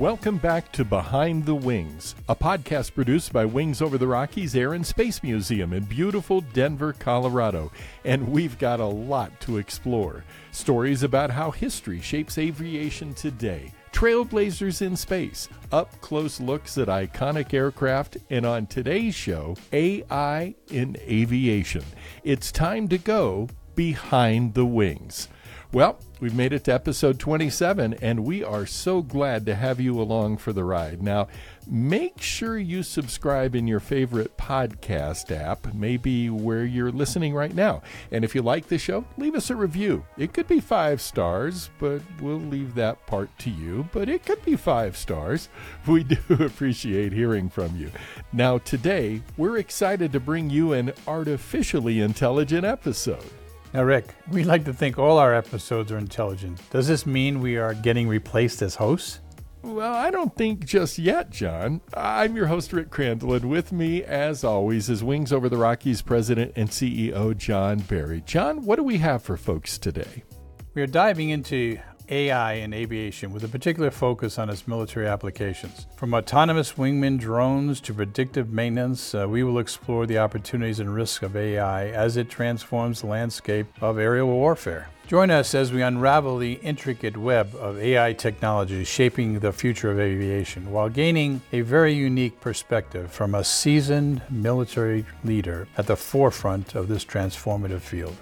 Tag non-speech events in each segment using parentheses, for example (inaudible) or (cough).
welcome back to Behind the Wings, a podcast produced by Wings Over the Rockies Air and Space Museum in beautiful Denver, Colorado. And we've got a lot to explore. Stories about how history shapes aviation today, trailblazers in space, up close looks at iconic aircraft, and on today's show, AI in aviation. It's time to go behind the wings. Well, we've made it to episode 27, and we are so glad to have you along for the ride. Now, make sure you subscribe in your favorite podcast app, maybe where you're listening right now. And if you like the show, leave us a review. It could be five stars, but we'll leave that part to you. But it could be five stars. (laughs) We do (laughs) appreciate hearing from you. Now, today, we're excited to bring you an artificially intelligent episode. Now, Rick, we like to think all our episodes are intelligent. Does this mean we are getting replaced as hosts? Well, I don't think just yet, John. I'm your host, Rick Crandall, and with me, as always, is Wings Over the Rockies President and CEO John Barry. John, what do we have for folks today? We are diving into AI in aviation with a particular focus on its military applications. From autonomous wingman drones to predictive maintenance, uh, we will explore the opportunities and risks of AI as it transforms the landscape of aerial warfare. Join us as we unravel the intricate web of AI technology shaping the future of aviation while gaining a very unique perspective from a seasoned military leader at the forefront of this transformative field.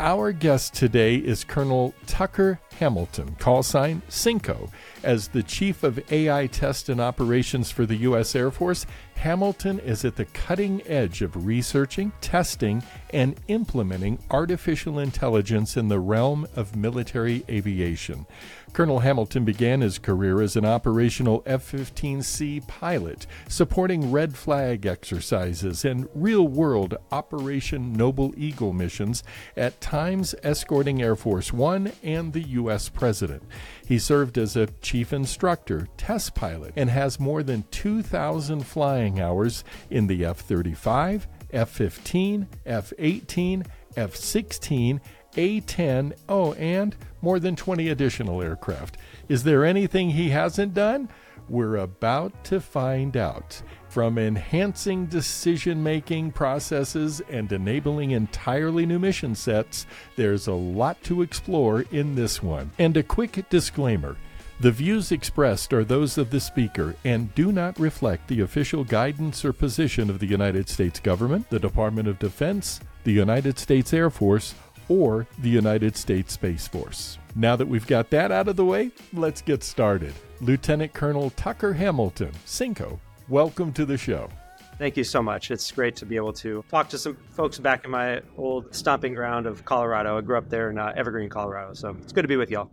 Our guest today is Colonel Tucker Hamilton, call sign Cinco. As the Chief of AI Test and Operations for the U.S. Air Force, Hamilton is at the cutting edge of researching, testing, and implementing artificial intelligence in the realm of military aviation. Colonel Hamilton began his career as an operational F 15C pilot, supporting red flag exercises and real world Operation Noble Eagle missions, at times escorting Air Force One and the U.S. President. He served as a chief instructor, test pilot, and has more than 2,000 flying hours in the F 35, F 15, F 18, F 16, A 10, oh, and more than 20 additional aircraft. Is there anything he hasn't done? We're about to find out. From enhancing decision making processes and enabling entirely new mission sets, there's a lot to explore in this one. And a quick disclaimer the views expressed are those of the speaker and do not reflect the official guidance or position of the United States government, the Department of Defense, the United States Air Force, or the United States Space Force. Now that we've got that out of the way, let's get started. Lieutenant Colonel Tucker Hamilton, Cinco, welcome to the show. Thank you so much. It's great to be able to talk to some folks back in my old stomping ground of Colorado. I grew up there in uh, Evergreen, Colorado, so it's good to be with y'all.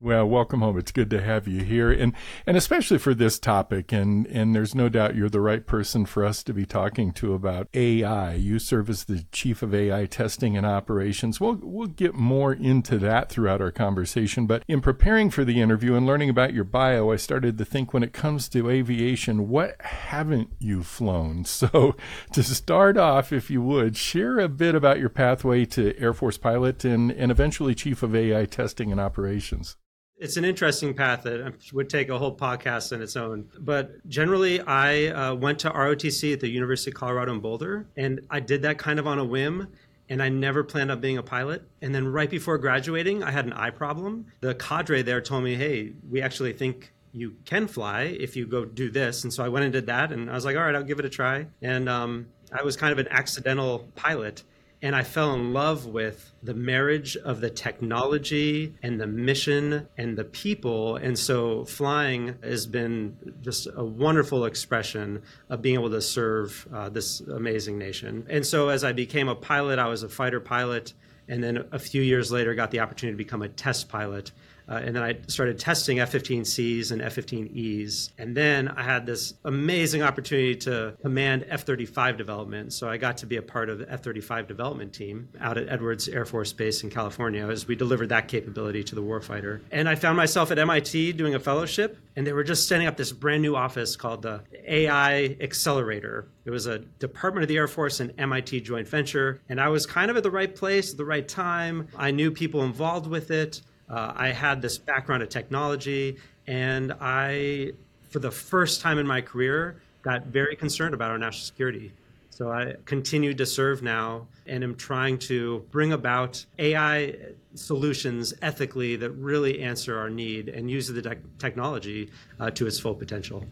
Well, welcome home. It's good to have you here, and and especially for this topic. And and there's no doubt you're the right person for us to be talking to about AI. You serve as the chief of AI testing and operations. We'll we'll get more into that throughout our conversation. But in preparing for the interview and learning about your bio, I started to think when it comes to aviation, what haven't you flown? (laughs) So to start off, if you would share a bit about your pathway to Air Force pilot and and eventually chief of AI testing and operations. It's an interesting path that would take a whole podcast on its own. But generally, I uh, went to ROTC at the University of Colorado in Boulder, and I did that kind of on a whim. And I never planned on being a pilot. And then right before graduating, I had an eye problem. The cadre there told me, hey, we actually think you can fly if you go do this. And so I went and did that. And I was like, all right, I'll give it a try. And um, I was kind of an accidental pilot and I fell in love with the marriage of the technology and the mission and the people. And so flying has been just a wonderful expression of being able to serve uh, this amazing nation. And so as I became a pilot, I was a fighter pilot. And then a few years later, got the opportunity to become a test pilot. Uh, and then I started testing F 15Cs and F 15Es. And then I had this amazing opportunity to command F 35 development. So I got to be a part of the F 35 development team out at Edwards Air Force Base in California as we delivered that capability to the warfighter. And I found myself at MIT doing a fellowship, and they were just setting up this brand new office called the AI Accelerator. It was a Department of the Air Force and MIT joint venture. And I was kind of at the right place at the right time. I knew people involved with it. Uh, I had this background of technology, and I for the first time in my career, got very concerned about our national security. So I continue to serve now and am trying to bring about AI solutions ethically that really answer our need and use the te- technology uh, to its full potential.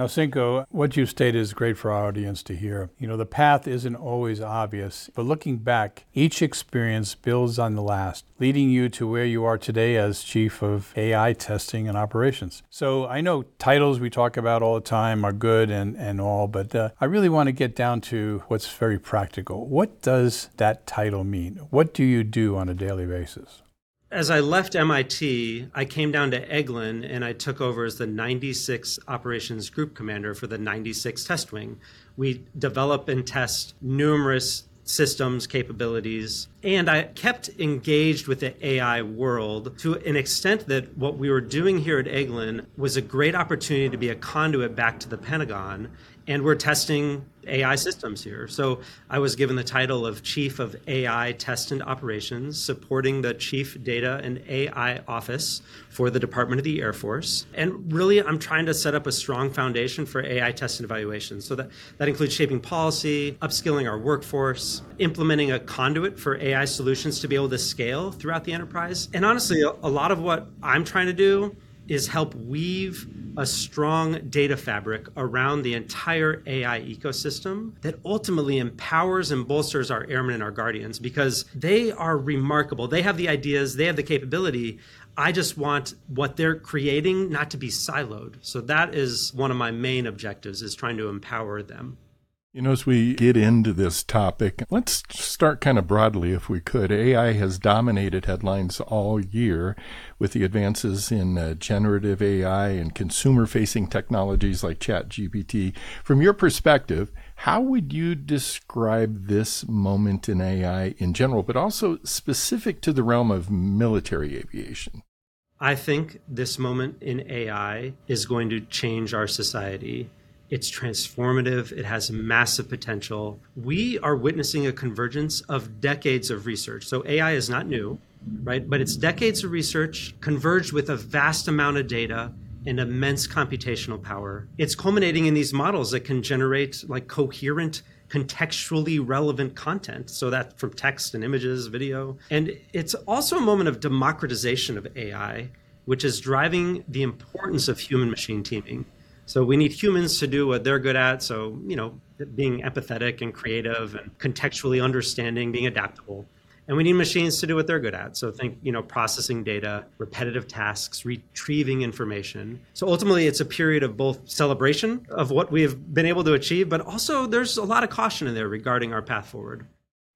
Now, Cinco, what you stated is great for our audience to hear. You know, the path isn't always obvious, but looking back, each experience builds on the last, leading you to where you are today as Chief of AI Testing and Operations. So I know titles we talk about all the time are good and, and all, but uh, I really want to get down to what's very practical. What does that title mean? What do you do on a daily basis? As I left MIT, I came down to Eglin and I took over as the 96 operations group commander for the 96 test wing. We develop and test numerous systems, capabilities, and I kept engaged with the AI world to an extent that what we were doing here at Eglin was a great opportunity to be a conduit back to the Pentagon and we're testing AI systems here. So I was given the title of Chief of AI Test and Operations, supporting the Chief Data and AI Office for the Department of the Air Force. And really, I'm trying to set up a strong foundation for AI test and evaluation. So that, that includes shaping policy, upskilling our workforce, implementing a conduit for AI solutions to be able to scale throughout the enterprise. And honestly, a, a lot of what I'm trying to do is help weave a strong data fabric around the entire AI ecosystem that ultimately empowers and bolsters our airmen and our guardians because they are remarkable. They have the ideas, they have the capability. I just want what they're creating not to be siloed. So that is one of my main objectives is trying to empower them. You know, as we get into this topic, let's start kind of broadly if we could. AI has dominated headlines all year with the advances in uh, generative AI and consumer facing technologies like ChatGPT. From your perspective, how would you describe this moment in AI in general, but also specific to the realm of military aviation? I think this moment in AI is going to change our society it's transformative. It has massive potential. We are witnessing a convergence of decades of research. So AI is not new, right? But it's decades of research converged with a vast amount of data and immense computational power. It's culminating in these models that can generate like coherent contextually relevant content so that from text and images video and it's also a moment of democratization of ai which is driving the importance of human machine teaming so we need humans to do what they're good at. So, you know, being empathetic and creative and contextually understanding, being adaptable. And we need machines to do what they're good at. So think, you know, processing data, repetitive tasks, retrieving information. So ultimately it's a period of both celebration of what we have been able to achieve, but also there's a lot of caution in there regarding our path forward.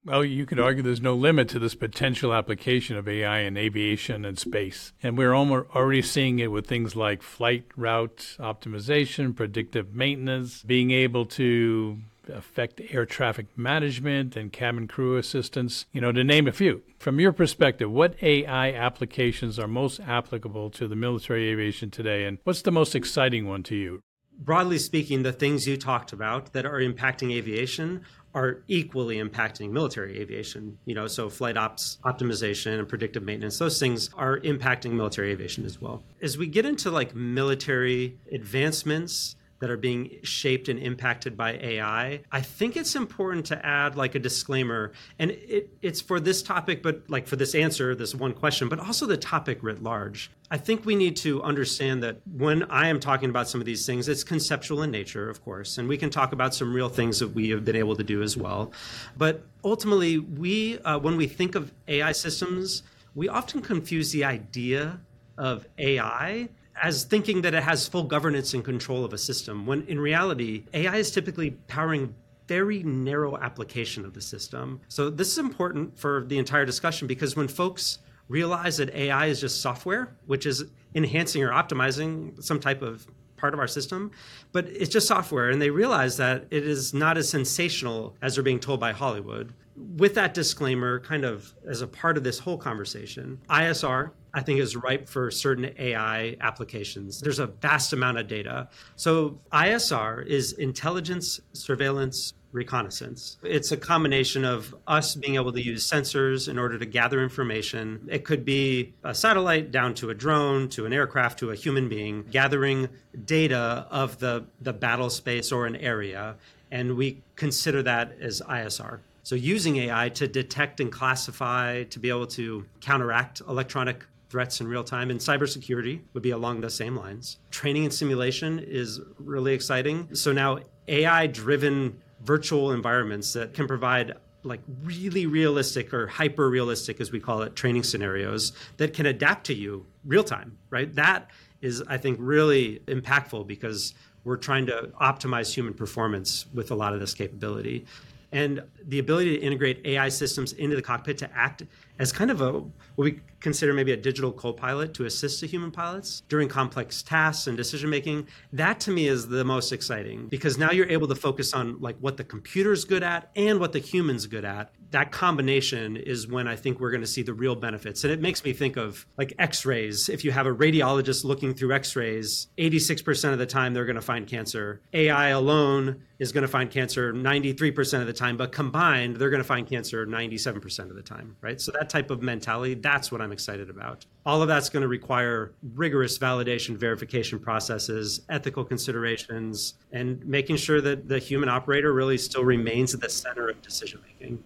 Well, you could argue there's no limit to this potential application of AI in aviation and space. And we're already seeing it with things like flight route optimization, predictive maintenance, being able to affect air traffic management and cabin crew assistance, you know, to name a few. From your perspective, what AI applications are most applicable to the military aviation today, and what's the most exciting one to you? Broadly speaking, the things you talked about that are impacting aviation are equally impacting military aviation. You know, so flight ops optimization and predictive maintenance, those things are impacting military aviation as well. As we get into like military advancements, that are being shaped and impacted by AI. I think it's important to add like a disclaimer, and it, it's for this topic, but like for this answer, this one question, but also the topic writ large. I think we need to understand that when I am talking about some of these things, it's conceptual in nature, of course, and we can talk about some real things that we have been able to do as well. But ultimately, we, uh, when we think of AI systems, we often confuse the idea of AI as thinking that it has full governance and control of a system, when in reality, AI is typically powering very narrow application of the system. So this is important for the entire discussion because when folks realize that AI is just software, which is enhancing or optimizing some type of part of our system, but it's just software, and they realize that it is not as sensational as they're being told by Hollywood. With that disclaimer, kind of as a part of this whole conversation, ISR I think is ripe for certain AI applications. There's a vast amount of data. So ISR is intelligence, surveillance, reconnaissance. It's a combination of us being able to use sensors in order to gather information. It could be a satellite down to a drone, to an aircraft, to a human being, gathering data of the, the battle space or an area. And we consider that as ISR. So using AI to detect and classify, to be able to counteract electronic threats in real time. And cybersecurity would be along the same lines. Training and simulation is really exciting. So now AI driven virtual environments that can provide like really realistic or hyper realistic, as we call it, training scenarios that can adapt to you real time, right? That is, I think, really impactful because we're trying to optimize human performance with a lot of this capability. And the ability to integrate AI systems into the cockpit to act as kind of a what we consider maybe a digital co-pilot to assist the human pilots during complex tasks and decision making that to me is the most exciting because now you're able to focus on like what the computer's good at and what the human's good at that combination is when I think we're going to see the real benefits. And it makes me think of like x rays. If you have a radiologist looking through x rays, 86% of the time they're going to find cancer. AI alone is going to find cancer 93% of the time, but combined, they're going to find cancer 97% of the time, right? So that type of mentality, that's what I'm excited about. All of that's going to require rigorous validation, verification processes, ethical considerations, and making sure that the human operator really still remains at the center of decision making.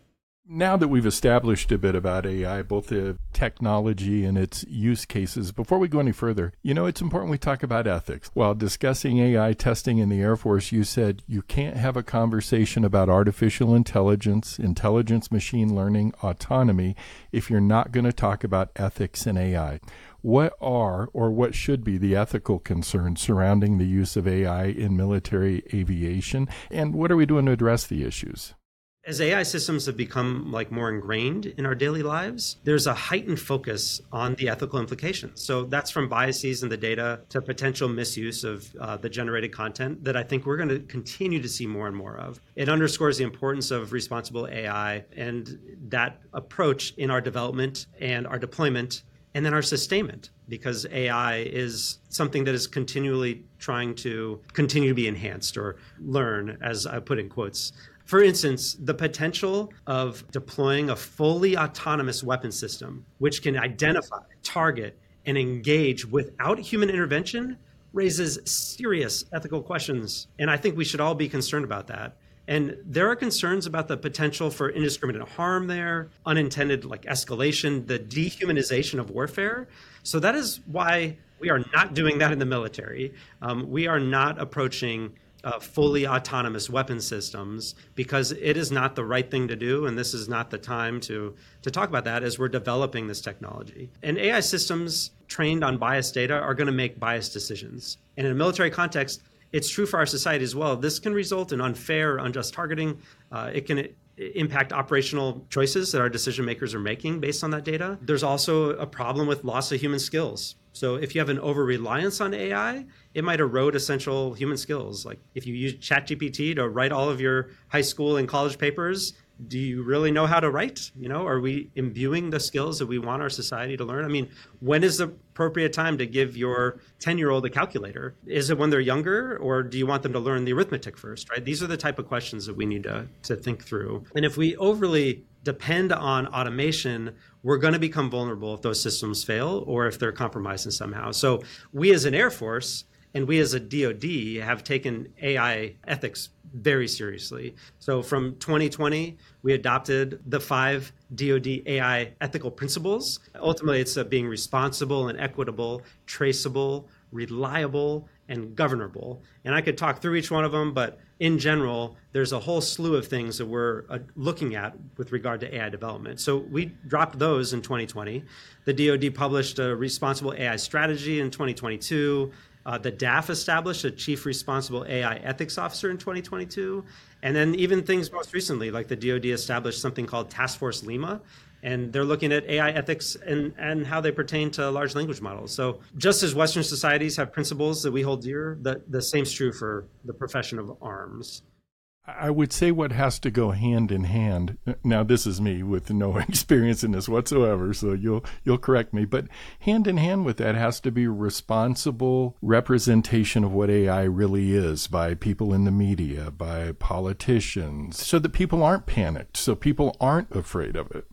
Now that we've established a bit about AI, both the technology and its use cases, before we go any further, you know, it's important we talk about ethics. While discussing AI testing in the Air Force, you said you can't have a conversation about artificial intelligence, intelligence, machine learning, autonomy, if you're not going to talk about ethics and AI. What are or what should be the ethical concerns surrounding the use of AI in military aviation? And what are we doing to address the issues? As AI systems have become like more ingrained in our daily lives, there's a heightened focus on the ethical implications. So that's from biases in the data to potential misuse of uh, the generated content that I think we're going to continue to see more and more of. It underscores the importance of responsible AI and that approach in our development and our deployment and then our sustainment because AI is something that is continually trying to continue to be enhanced or learn, as I put in quotes. For instance, the potential of deploying a fully autonomous weapon system, which can identify, target, and engage without human intervention, raises serious ethical questions. And I think we should all be concerned about that. And there are concerns about the potential for indiscriminate harm there, unintended like escalation, the dehumanization of warfare. So that is why we are not doing that in the military. Um, we are not approaching uh, fully autonomous weapon systems because it is not the right thing to do and this is not the time to to talk about that as we're developing this technology. And ai systems trained on biased data are going to make biased decisions. And in a military context it's true for our society as well. This can result in unfair unjust targeting. Uh, it can impact operational choices that our decision makers are making based on that data there's also a problem with loss of human skills so if you have an over reliance on AI, it might erode essential human skills. Like if you use ChatGPT to write all of your high school and college papers, do you really know how to write? You know, are we imbuing the skills that we want our society to learn? I mean, when is the appropriate time to give your 10-year-old a calculator? Is it when they're younger or do you want them to learn the arithmetic first, right? These are the type of questions that we need to, to think through. And if we overly depend on automation, we're going to become vulnerable if those systems fail or if they're compromised in somehow. So we as an Air Force and we as a DoD have taken AI ethics very seriously. So from 2020, we adopted the five DoD AI ethical principles. Ultimately, it's being responsible and equitable, traceable, reliable, and governable. And I could talk through each one of them, but in general, there's a whole slew of things that we're uh, looking at with regard to AI development. So we dropped those in 2020. The DoD published a responsible AI strategy in 2022. Uh, the DAF established a chief responsible AI ethics officer in 2022. And then even things most recently, like the DoD established something called Task Force Lima, and they're looking at AI ethics and, and how they pertain to large language models. So, just as Western societies have principles that we hold dear, the, the same's true for the profession of arms. I would say what has to go hand in hand. Now, this is me with no (laughs) experience in this whatsoever, so you'll you'll correct me. But hand in hand with that has to be responsible representation of what AI really is by people in the media, by politicians, so that people aren't panicked, so people aren't afraid of it.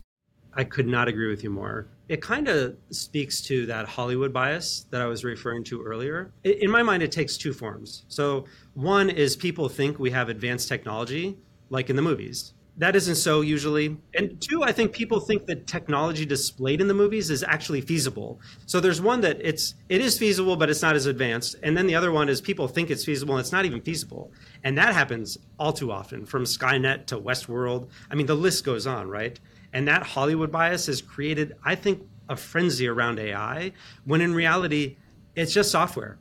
I could not agree with you more. It kind of speaks to that Hollywood bias that I was referring to earlier. In my mind, it takes two forms. So, one is people think we have advanced technology, like in the movies. That isn't so usually. And two, I think people think that technology displayed in the movies is actually feasible. So there's one that it's it is feasible, but it's not as advanced. And then the other one is people think it's feasible and it's not even feasible. And that happens all too often, from Skynet to Westworld. I mean, the list goes on, right? And that Hollywood bias has created, I think, a frenzy around AI when in reality, it's just software.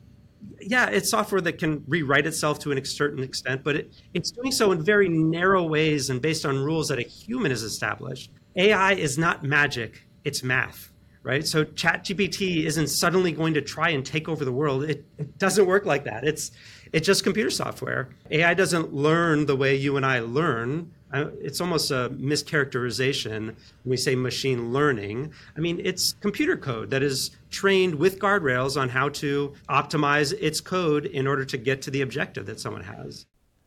Yeah, it's software that can rewrite itself to a certain extent, but it, it's doing so in very narrow ways and based on rules that a human has established. AI is not magic, it's math, right? So ChatGPT isn't suddenly going to try and take over the world. It, it doesn't work like that. It's it's just computer software. AI doesn't learn the way you and I learn it's almost a mischaracterization when we say machine learning. I mean, it's computer code that is trained with guardrails on how to optimize its code in order to get to the objective that someone has.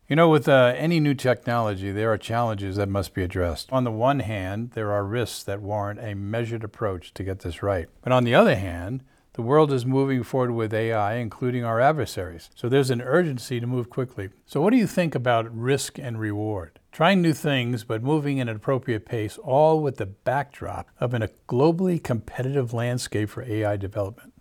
You know, with uh, any new technology, there are challenges that must be addressed. On the one hand, there are risks that warrant a measured approach to get this right. But on the other hand, the world is moving forward with AI, including our adversaries. So there's an urgency to move quickly. So, what do you think about risk and reward? Trying new things, but moving at an appropriate pace, all with the backdrop of a globally competitive landscape for AI development.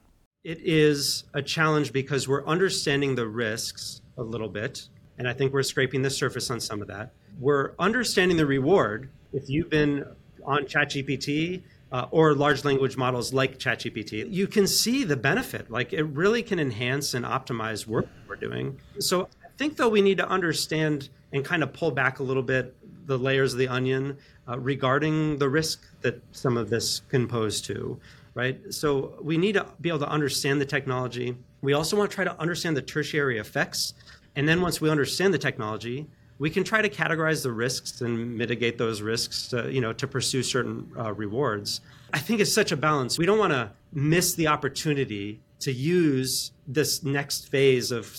It is a challenge because we're understanding the risks a little bit, and I think we're scraping the surface on some of that. We're understanding the reward. If you've been on ChatGPT, uh, or large language models like ChatGPT, you can see the benefit. Like it really can enhance and optimize work we're doing. So I think though we need to understand and kind of pull back a little bit the layers of the onion uh, regarding the risk that some of this can pose to. Right. So we need to be able to understand the technology. We also want to try to understand the tertiary effects. And then once we understand the technology, we can try to categorize the risks and mitigate those risks to, you know, to pursue certain uh, rewards. I think it's such a balance. We don't want to miss the opportunity to use this next phase of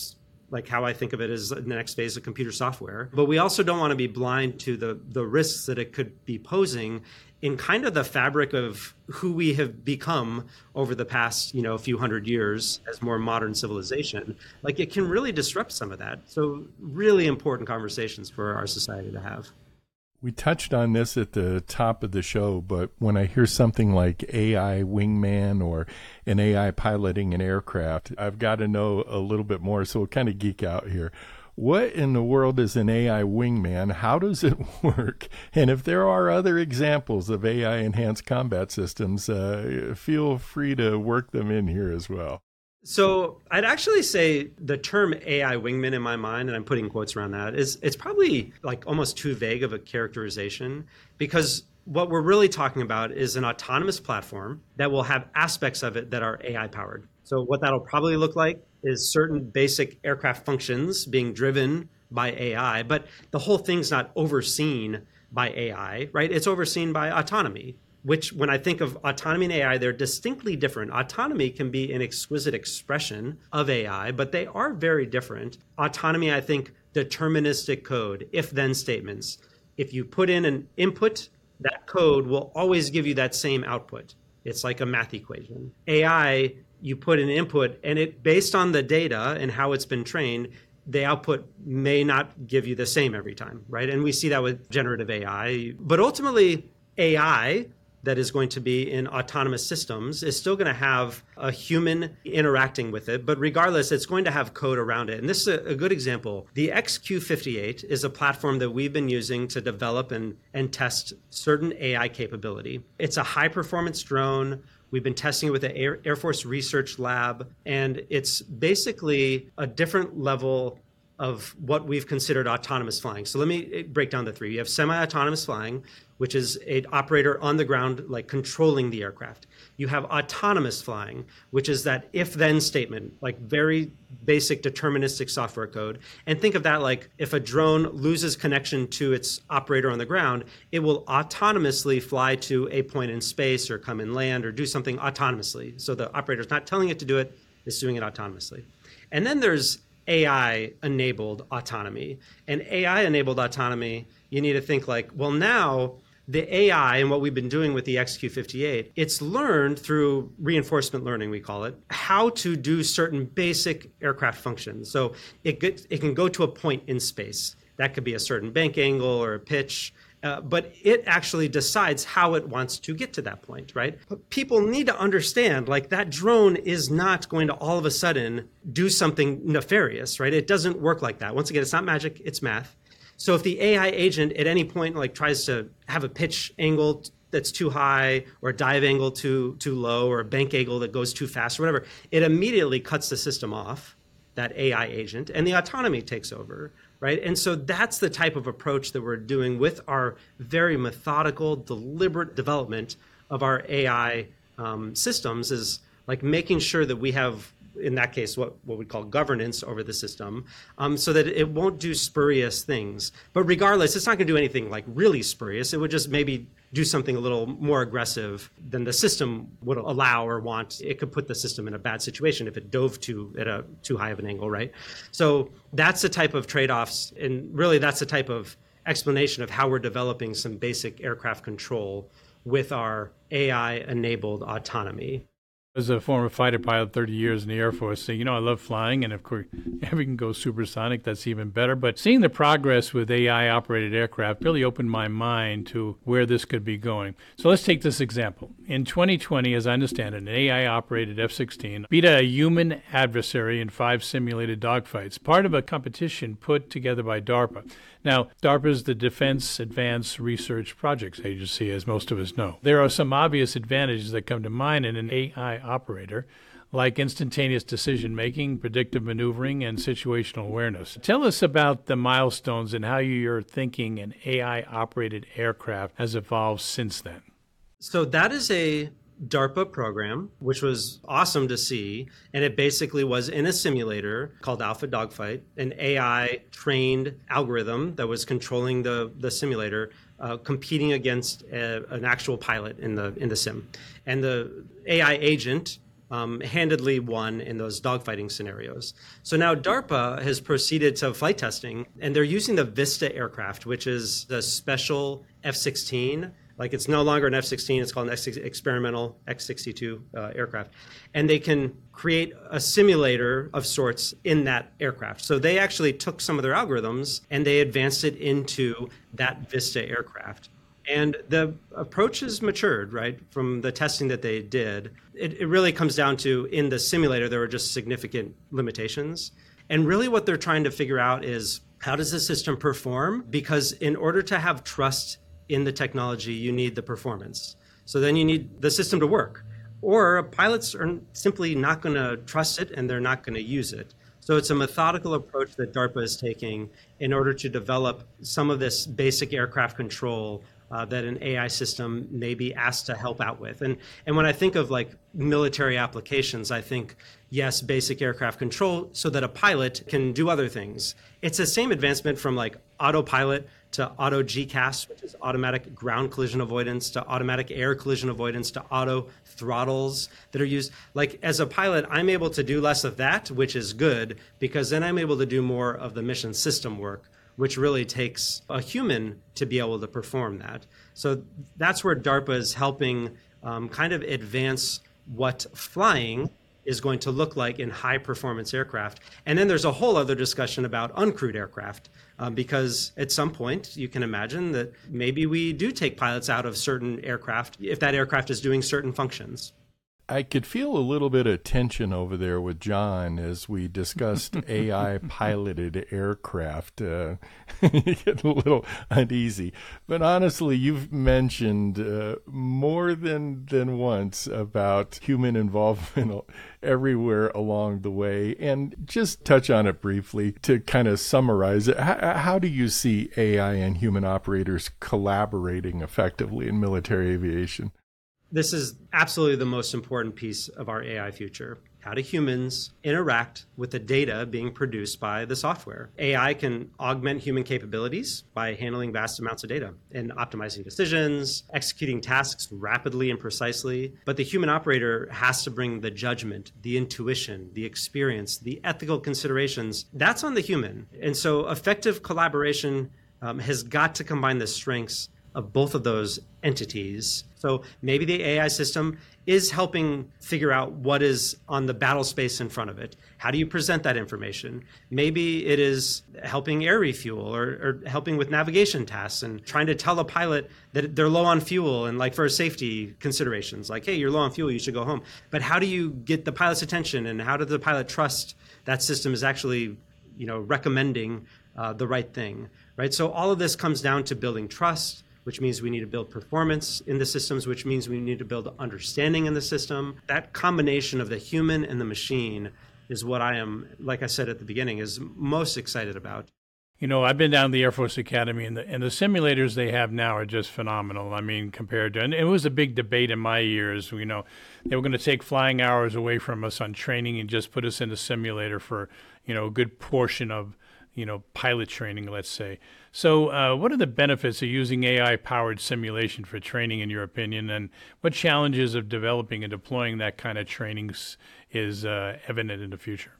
like how I think of it as the next phase of computer software. But we also don't want to be blind to the the risks that it could be posing in kind of the fabric of who we have become over the past, you know, a few hundred years as more modern civilization, like it can really disrupt some of that. So really important conversations for our society to have. We touched on this at the top of the show, but when I hear something like AI wingman or an AI piloting an aircraft, I've got to know a little bit more. So we'll kind of geek out here what in the world is an AI wingman? How does it (laughs) work? And if there are other examples of AI enhanced combat systems, uh, feel free to work them in here as well. So I'd actually say the term AI wingman in my mind, and I'm putting quotes around that, is it's probably like almost too vague of a characterization because what we're really talking about is an autonomous platform that will have aspects of it that are AI powered. So what that'll probably look like is certain basic aircraft functions being driven by AI, but the whole thing's not overseen by AI, right? It's overseen by autonomy, which when I think of autonomy and AI, they're distinctly different. Autonomy can be an exquisite expression of AI, but they are very different. Autonomy, I think, deterministic code, if then statements. If you put in an input, that code will always give you that same output. It's like a math equation. AI you put an input and it based on the data and how it's been trained the output may not give you the same every time right and we see that with generative ai but ultimately ai that is going to be in autonomous systems is still going to have a human interacting with it, but regardless, it's going to have code around it. And this is a, good example. The XQ58 is a platform that we've been using to develop and, and test certain AI capability. It's a high performance drone We've been testing it with the Air, Air Force Research Lab, and it's basically a different level of what we've considered autonomous flying. So let me eh, break down the three. You have semi-autonomous flying, which is an operator on the ground, like controlling the aircraft. You have autonomous flying, which is that if-then statement, like very basic deterministic software code. And think of that like if a drone loses connection to its operator on the ground, it will autonomously fly to a point in space or come and land or do something autonomously. So the operator's not telling it to do it, it's doing it autonomously. And then there's AI enabled autonomy. And AI enabled autonomy, you need to think like, well, now the AI and what we've been doing with the XQ58, it's learned through reinforcement learning, we call it, how to do certain basic aircraft functions. So it, gets, it can go to a point in space. That could be a certain bank angle or a pitch. Uh, but it actually decides how it wants to get to that point, right? But people need to understand like that drone is not going to all of a sudden do something nefarious, right? It doesn't work like that. Once again, it's not magic, it's math. So if the AI agent at any point like tries to have a pitch angle that's too high or a dive angle too too low or a bank angle that goes too fast or whatever, it immediately cuts the system off, that AI agent, and the autonomy takes over right? And so that's the type of approach that we're doing with our very methodical, deliberate development of our AI um, systems is like making sure that we have in that case, what, what we call governance over the system, um, so that it won't do spurious things. But regardless, it's not going to do anything like really spurious. It would just maybe do something a little more aggressive than the system would allow or want. It could put the system in a bad situation if it dove too at a too high of an angle, right? So that's the type of trade-offs, and really that's the type of explanation of how we're developing some basic aircraft control with our AI-enabled autonomy. As a former fighter pilot, 30 years in the Air Force, so you know I love flying, and of course, if we can go supersonic, that's even better. But seeing the progress with AI-operated aircraft really opened my mind to where this could be going. So let's take this example. In 2020, as I understand it, an AI-operated F-16 beat a human adversary in five simulated dogfights, part of a competition put together by DARPA. Now, DARPA is the Defense Advanced Research Projects Agency, as most of us know. There are some obvious advantages that come to mind in an AI operator, like instantaneous decision making, predictive maneuvering, and situational awareness. Tell us about the milestones and how your thinking an AI operated aircraft has evolved since then. So, that is a DARPA program, which was awesome to see. And it basically was in a simulator called Alpha Dogfight, an AI trained algorithm that was controlling the, the simulator, uh, competing against a, an actual pilot in the, in the sim. And the AI agent um, handedly won in those dogfighting scenarios. So now DARPA has proceeded to flight testing, and they're using the Vista aircraft, which is the special F 16 like it's no longer an F-16; it's called an X- experimental X-62 uh, aircraft, and they can create a simulator of sorts in that aircraft. So they actually took some of their algorithms and they advanced it into that Vista aircraft. And the approach has matured, right, from the testing that they did. It, it really comes down to in the simulator, there were just significant limitations. And really, what they're trying to figure out is how does the system perform? Because in order to have trust in the technology, you need the performance. So then you need the system to work. Or pilots are simply not going to trust it and they're not going to use it. So it's a methodical approach that DARPA is taking in order to develop some of this basic aircraft control uh, that an AI system may be asked to help out with. And and when I think of like military applications, I think yes, basic aircraft control so that a pilot can do other things. It's the same advancement from like autopilot to auto GCAS, which is automatic ground collision avoidance, to automatic air collision avoidance, to auto throttles that are used. Like as a pilot, I'm able to do less of that, which is good because then I'm able to do more of the mission system work, which really takes a human to be able to perform that. So that's where DARPA is helping um, kind of advance what flying is going to look like in high performance aircraft. And then there's a whole other discussion about uncrewed aircraft, um, because at some point you can imagine that maybe we do take pilots out of certain aircraft if that aircraft is doing certain functions. I could feel a little bit of tension over there with John as we discussed (laughs) AI piloted aircraft. Uh, (laughs) getting a little uneasy, but honestly, you've mentioned uh, more than than once about human involvement (laughs) everywhere along the way. And just touch on it briefly to kind of summarize it. How, how do you see AI and human operators collaborating effectively in military aviation? This is absolutely the most important piece of our AI future. How do humans interact with the data being produced by the software? AI can augment human capabilities by handling vast amounts of data and optimizing decisions, executing tasks rapidly and precisely. But the human operator has to bring the judgment, the intuition, the experience, the ethical considerations. That's on the human. And so effective collaboration um, has got to combine the strengths of both of those entities. So maybe the AI system is helping figure out what is on the battle space in front of it. How do you present that information? Maybe it is helping air refuel or, or helping with navigation tasks and trying to tell a pilot that they're low on fuel and like for safety considerations, like, hey, you're low on fuel, you should go home. But how do you get the pilot's attention and how does the pilot trust that system is actually, you know, recommending uh, the right thing, right? So all of this comes down to building trust which means we need to build performance in the systems, which means we need to build understanding in the system. That combination of the human and the machine is what I am, like I said at the beginning, is most excited about. You know, I've been down to the Air Force Academy, and the, and the simulators they have now are just phenomenal. I mean, compared to, and it was a big debate in my years. You know, they were going to take flying hours away from us on training and just put us in a simulator for, you know, a good portion of you know, pilot training, let's say. So, uh, what are the benefits of using AI powered simulation for training, in your opinion? And what challenges of developing and deploying that kind of training is uh, evident in the future?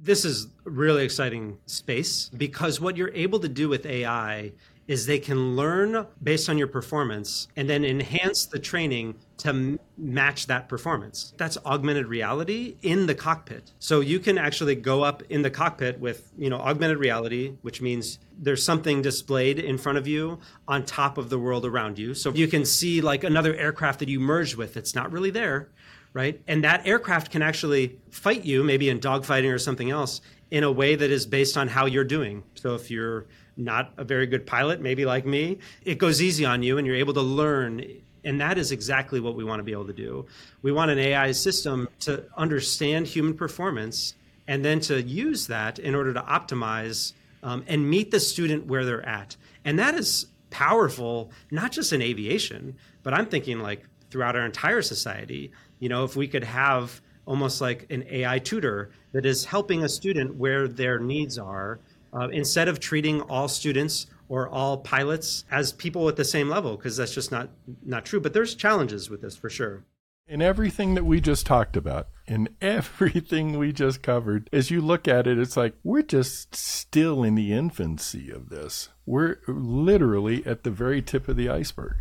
This is really exciting space because what you're able to do with AI is they can learn based on your performance and then enhance the training to m- match that performance. That's augmented reality in the cockpit. So you can actually go up in the cockpit with, you know, augmented reality, which means there's something displayed in front of you on top of the world around you. So you can see like another aircraft that you merged with that's not really there, right? And that aircraft can actually fight you maybe in dogfighting or something else in a way that is based on how you're doing. So if you're not a very good pilot, maybe like me, it goes easy on you and you're able to learn. And that is exactly what we want to be able to do. We want an AI system to understand human performance and then to use that in order to optimize um, and meet the student where they're at. And that is powerful, not just in aviation, but I'm thinking like throughout our entire society. You know, if we could have almost like an AI tutor that is helping a student where their needs are uh, instead of treating all students or all pilots as people at the same level because that's just not not true. But there's challenges with this for sure. In everything that we just talked about in (laughs) everything we just covered as you look at it it's like we're just still in the infancy of this. We're literally at the very tip of the iceberg.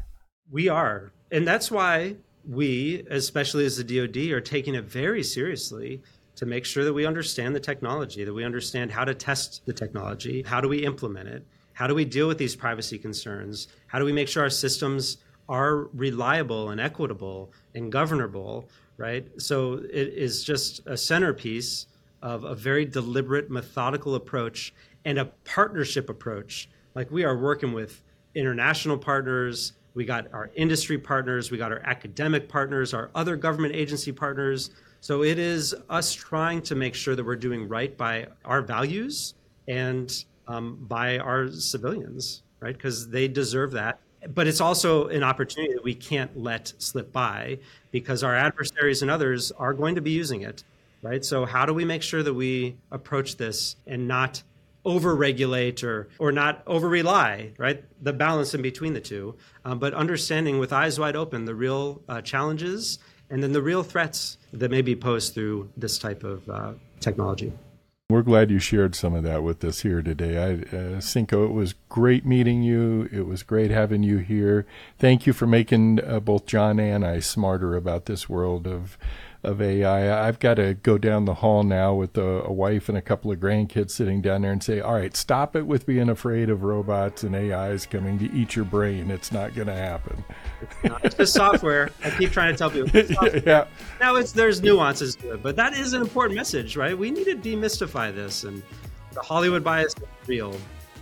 We are. And that's why we especially as the DoD are taking it very seriously to make sure that we understand the technology, that we understand how to test the technology, how do we implement it, how do we deal with these privacy concerns, how do we make sure our systems are reliable and equitable and governable, right? So it is just a centerpiece of a very deliberate, methodical approach and a partnership approach. Like we are working with international partners, we got our industry partners, we got our academic partners, our other government agency partners so it is us trying to make sure that we're doing right by our values and um, by our civilians, right? Because they deserve that. But it's also an opportunity that we can't let slip by because our adversaries and others are going to be using it, right? So how do we make sure that we approach this and not over-regulate or or not over-rely, right? The balance in between the two, um, but understanding with eyes wide open the real uh, challenges and then the real threats that may be posed through this type of uh, technology. We're glad you shared some of that with us here today. I, uh, Cinco, it was great meeting you. It was great having you here. Thank you for making uh, both John and I smarter about this world of of AI. I've got to go down the hall now with a, a, wife and a couple of grandkids sitting down there and say, "All right, stop it with being afraid of robots and AIs coming to eat your brain. It's not going to happen." It's the software. I keep trying to tell people. (laughs) yeah. Now it's there's nuances to it, but that is an important message, right? We need to demystify this, and the Hollywood bias is real.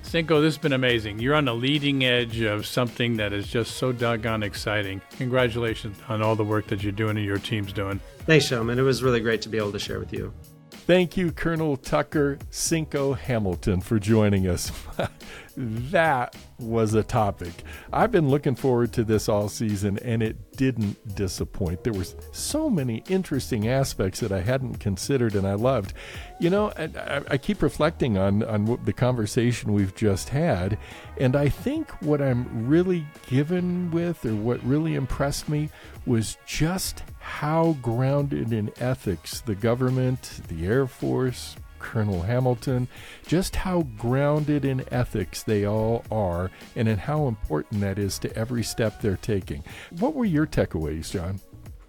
Cinco, this has been amazing. You're on the leading edge of something that is just so doggone exciting. Congratulations on all the work that you're doing and your team's doing. Thanks, Showman. It was really great to be able to share with you. Thank you, Colonel Tucker Cinco Hamilton, for joining us. (laughs) that was a topic. I've been looking forward to this all season, and it didn't disappoint. There were so many interesting aspects that I hadn't considered, and I loved. You know, I, I keep reflecting on on the conversation we've just had, and I think what I'm really given with, or what really impressed me, was just how grounded in ethics the government, the Air Force, Colonel Hamilton, just how grounded in ethics they all are, and in how important that is to every step they're taking. What were your takeaways, John?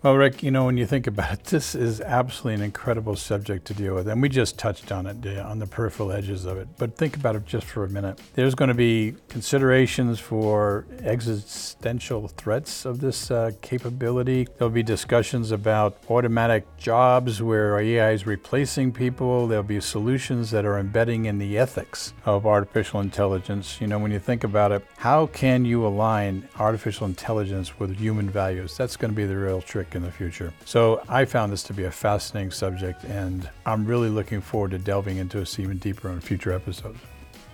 Well, Rick, you know, when you think about it, this is absolutely an incredible subject to deal with. And we just touched on it, on the peripheral edges of it. But think about it just for a minute. There's going to be considerations for existential threats of this uh, capability. There'll be discussions about automatic jobs where AI is replacing people. There'll be solutions that are embedding in the ethics of artificial intelligence. You know, when you think about it, how can you align artificial intelligence with human values? That's going to be the real trick in the future. So I found this to be a fascinating subject, and I'm really looking forward to delving into this even deeper in future episodes.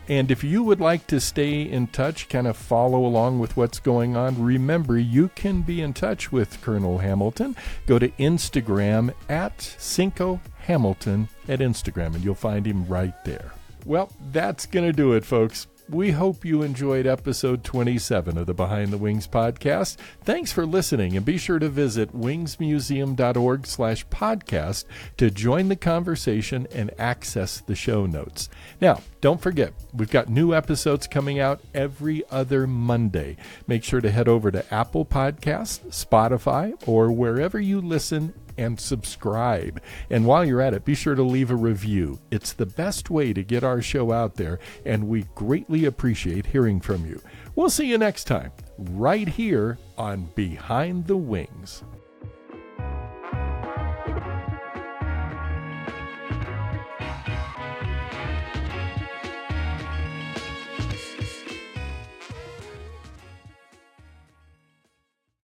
And if you would like to stay in touch, kind of follow along with what's going on, remember you can be in touch with Colonel Hamilton. Go to Instagram at Cinco Hamilton at Instagram, and you'll find him right there. Well, that's going to do it, folks. We hope you enjoyed episode 27 of the Behind the Wings podcast. Thanks for listening and be sure to visit wingsmuseum.org slash podcast to join the conversation and access the show notes. Now, don't forget, we've got new episodes coming out every other Monday. Make sure to head over to Apple Podcasts, Spotify, or wherever you listen and subscribe. And while you're at it, be sure to leave a review. It's the best way to get our show out there, and we greatly appreciate hearing from you. We'll see you next time, right here on Behind the Wings.